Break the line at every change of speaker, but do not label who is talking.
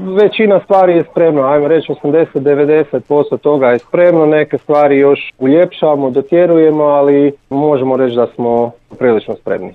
Većina stvari je spremna, ajmo reći 80-90% toga je spremno, neke stvari još uljepšavamo dotjerujemo, ali možemo reći da smo prilično spremni.